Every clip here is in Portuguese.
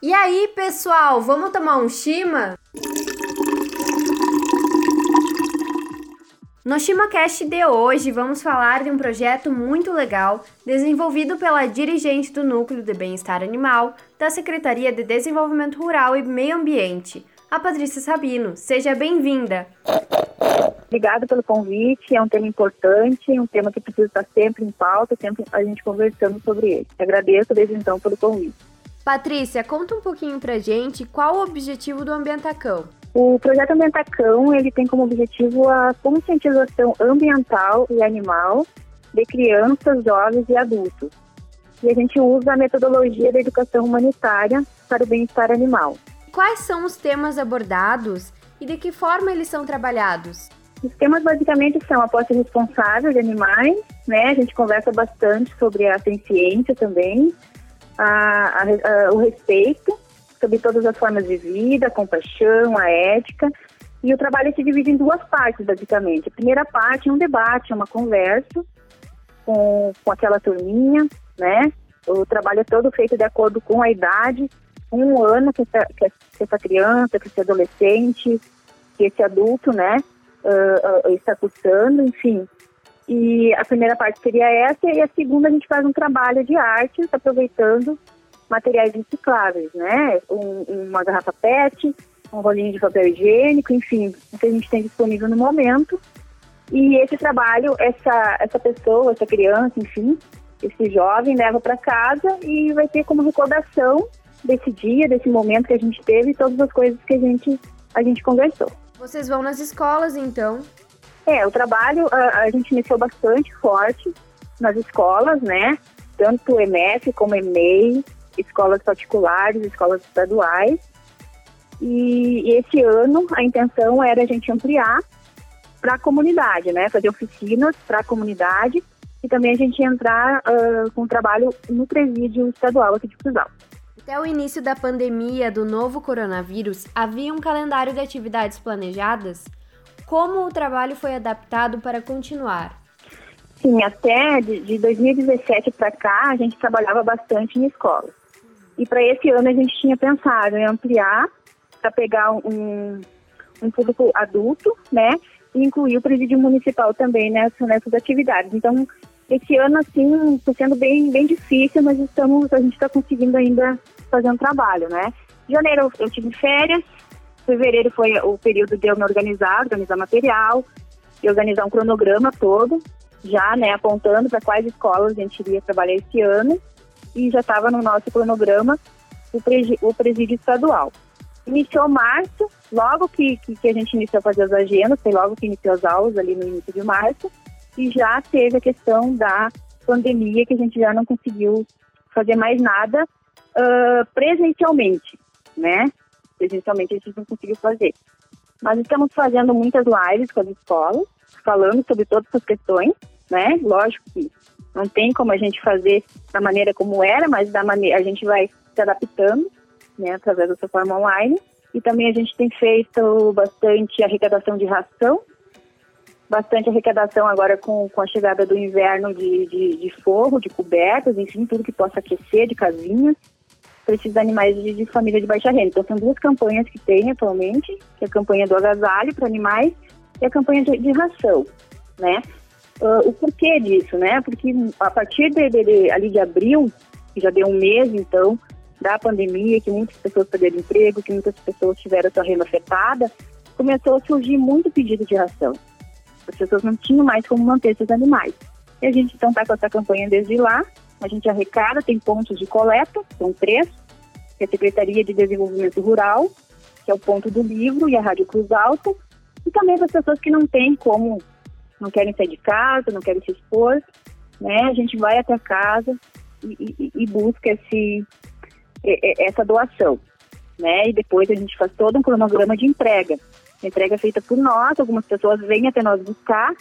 E aí, pessoal, vamos tomar um chima? No ChimaCast de hoje, vamos falar de um projeto muito legal desenvolvido pela dirigente do Núcleo de Bem-Estar Animal da Secretaria de Desenvolvimento Rural e Meio Ambiente, a Patrícia Sabino. Seja bem-vinda! Obrigada pelo convite, é um tema importante, um tema que precisa estar sempre em pauta, sempre a gente conversando sobre ele. Agradeço desde então pelo convite. Patrícia, conta um pouquinho pra gente qual o objetivo do Ambientacão. O projeto Ambientacão, ele tem como objetivo a conscientização ambiental e animal de crianças, jovens e adultos. E a gente usa a metodologia da educação humanitária para o bem-estar animal. Quais são os temas abordados e de que forma eles são trabalhados? Os temas basicamente são a posse responsável de animais, né? A gente conversa bastante sobre a ciência também, a, a, a, o respeito sobre todas as formas de vida, a compaixão, a ética. E o trabalho se divide em duas partes, basicamente. A primeira parte é um debate, é uma conversa com, com aquela turminha, né? O trabalho é todo feito de acordo com a idade, um ano que essa, que essa criança, que esse adolescente, que esse adulto, né, uh, uh, está cursando, enfim. E a primeira parte seria essa, e a segunda a gente faz um trabalho de artes, aproveitando materiais recicláveis, né? Um, uma garrafa PET, um rolinho de papel higiênico, enfim, o que a gente tem disponível no momento. E esse trabalho, essa, essa pessoa, essa criança, enfim, esse jovem leva para casa e vai ter como recordação desse dia, desse momento que a gente teve, todas as coisas que a gente, a gente conversou. Vocês vão nas escolas, então? É, o trabalho a, a gente iniciou bastante forte nas escolas, né? Tanto EMF como EMEI, escolas particulares, escolas estaduais. E, e esse ano a intenção era a gente ampliar para a comunidade, né? Fazer oficinas para a comunidade e também a gente entrar uh, com trabalho no presídio estadual aqui de Cruzal. Até o início da pandemia do novo coronavírus, havia um calendário de atividades planejadas? Como o trabalho foi adaptado para continuar? Sim, até de 2017 para cá, a gente trabalhava bastante em escolas. E para esse ano a gente tinha pensado em ampliar para pegar um, um público adulto, né? E incluir o presídio municipal também nessa, nessas atividades. Então, esse ano, assim, está sendo bem, bem difícil, mas estamos, a gente está conseguindo ainda fazer um trabalho, né? Janeiro eu tive férias, fevereiro foi o período de eu me organizar, organizar material, e organizar um cronograma todo, já, né, apontando para quais escolas a gente iria trabalhar esse ano, e já estava no nosso cronograma o, o presídio estadual. Iniciou março, logo que, que, que, a gente iniciou a fazer as agendas, foi logo que iniciou as aulas ali no início de março, e já teve a questão da pandemia, que a gente já não conseguiu fazer mais nada uh, presencialmente, né? Presencialmente a gente não conseguiu fazer. Mas estamos fazendo muitas lives com as escolas, falando sobre todas essas questões, né? Lógico que não tem como a gente fazer da maneira como era, mas da maneira a gente vai se adaptando, né, através dessa forma online. E também a gente tem feito bastante arrecadação de ração bastante arrecadação agora com, com a chegada do inverno de, de, de forro, de cobertas, enfim, tudo que possa aquecer, de casinhas, para esses animais de, de, família de baixa renda. Então, são duas campanhas que tem atualmente, que é a campanha do agasalho para animais e a campanha de, de ração, né? Uh, o porquê disso, né? Porque a partir de, de, ali de abril, que já deu um mês, então, da pandemia, que muitas pessoas perderam emprego, que muitas pessoas tiveram sua renda afetada, começou a surgir muito pedido de ração. As pessoas não tinham mais como manter esses animais. E a gente então está com essa campanha desde lá. A gente arrecada, tem pontos de coleta, são três, que é a Secretaria de Desenvolvimento Rural, que é o ponto do livro, e a Rádio Cruz Alta, e também para as pessoas que não têm como, não querem sair de casa, não querem se expor, né? A gente vai até casa e, e, e busca esse, essa doação, né? E depois a gente faz todo um cronograma de entrega. A entrega é feita por nós, algumas pessoas vêm até nós buscar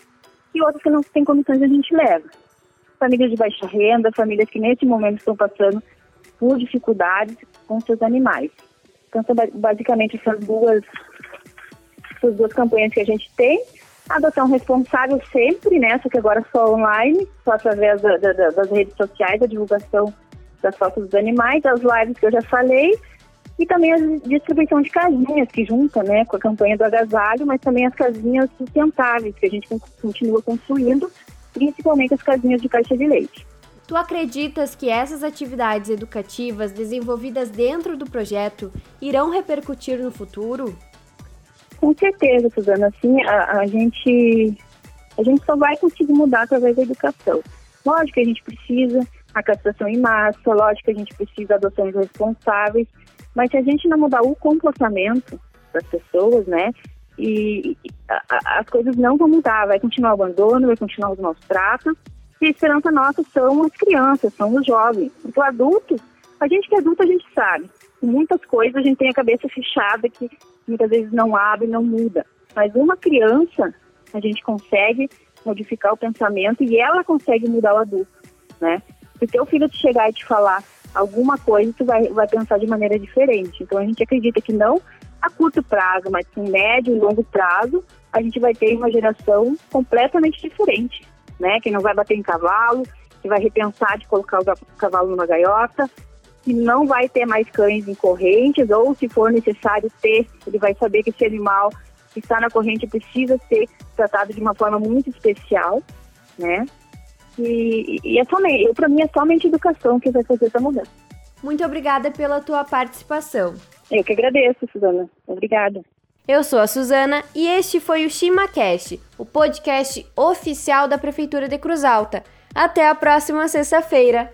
e outras que não têm condições a gente leva. Famílias de baixa renda, famílias que nesse momento estão passando por dificuldades com seus animais. Então são basicamente essas duas, essas duas campanhas que a gente tem. Adoção responsável sempre, né? Só que agora só online, só através da, da, das redes sociais, a divulgação das fotos dos animais, as lives que eu já falei, e também a distribuição de casinhas, que junta né, com a campanha do agasalho, mas também as casinhas sustentáveis, que a gente continua construindo, principalmente as casinhas de caixa de leite. Tu acreditas que essas atividades educativas desenvolvidas dentro do projeto irão repercutir no futuro? Com certeza, Suzana. Assim, a, a, gente, a gente só vai conseguir mudar através da educação. Lógico que a gente precisa a castração em massa, lógico que a gente precisa adoções responsáveis, mas se a gente não mudar o comportamento das pessoas, né, e, a, as coisas não vão mudar, vai continuar o abandono, vai continuar os maus tratos, e a esperança nossa são as crianças, são os jovens. Porque o adulto, a gente que é adulto, a gente sabe. Muitas coisas a gente tem a cabeça fechada que muitas vezes não abre, não muda. Mas uma criança, a gente consegue modificar o pensamento e ela consegue mudar o adulto, né? Se teu filho te chegar e te falar alguma coisa, tu vai, vai pensar de maneira diferente. Então a gente acredita que não a curto prazo, mas em médio e longo prazo, a gente vai ter uma geração completamente diferente né? Que não vai bater em cavalo, que vai repensar de colocar o cavalo numa gaiota, que não vai ter mais cães em correntes, ou se for necessário ter, ele vai saber que esse animal que está na corrente precisa ser tratado de uma forma muito especial, né? E, e é somente, para mim é somente educação que vai fazer essa mudança. Muito obrigada pela tua participação. Eu que agradeço, Suzana. Obrigada. Eu sou a Suzana e este foi o ChimaCast, o podcast oficial da Prefeitura de Cruz Alta. Até a próxima sexta-feira!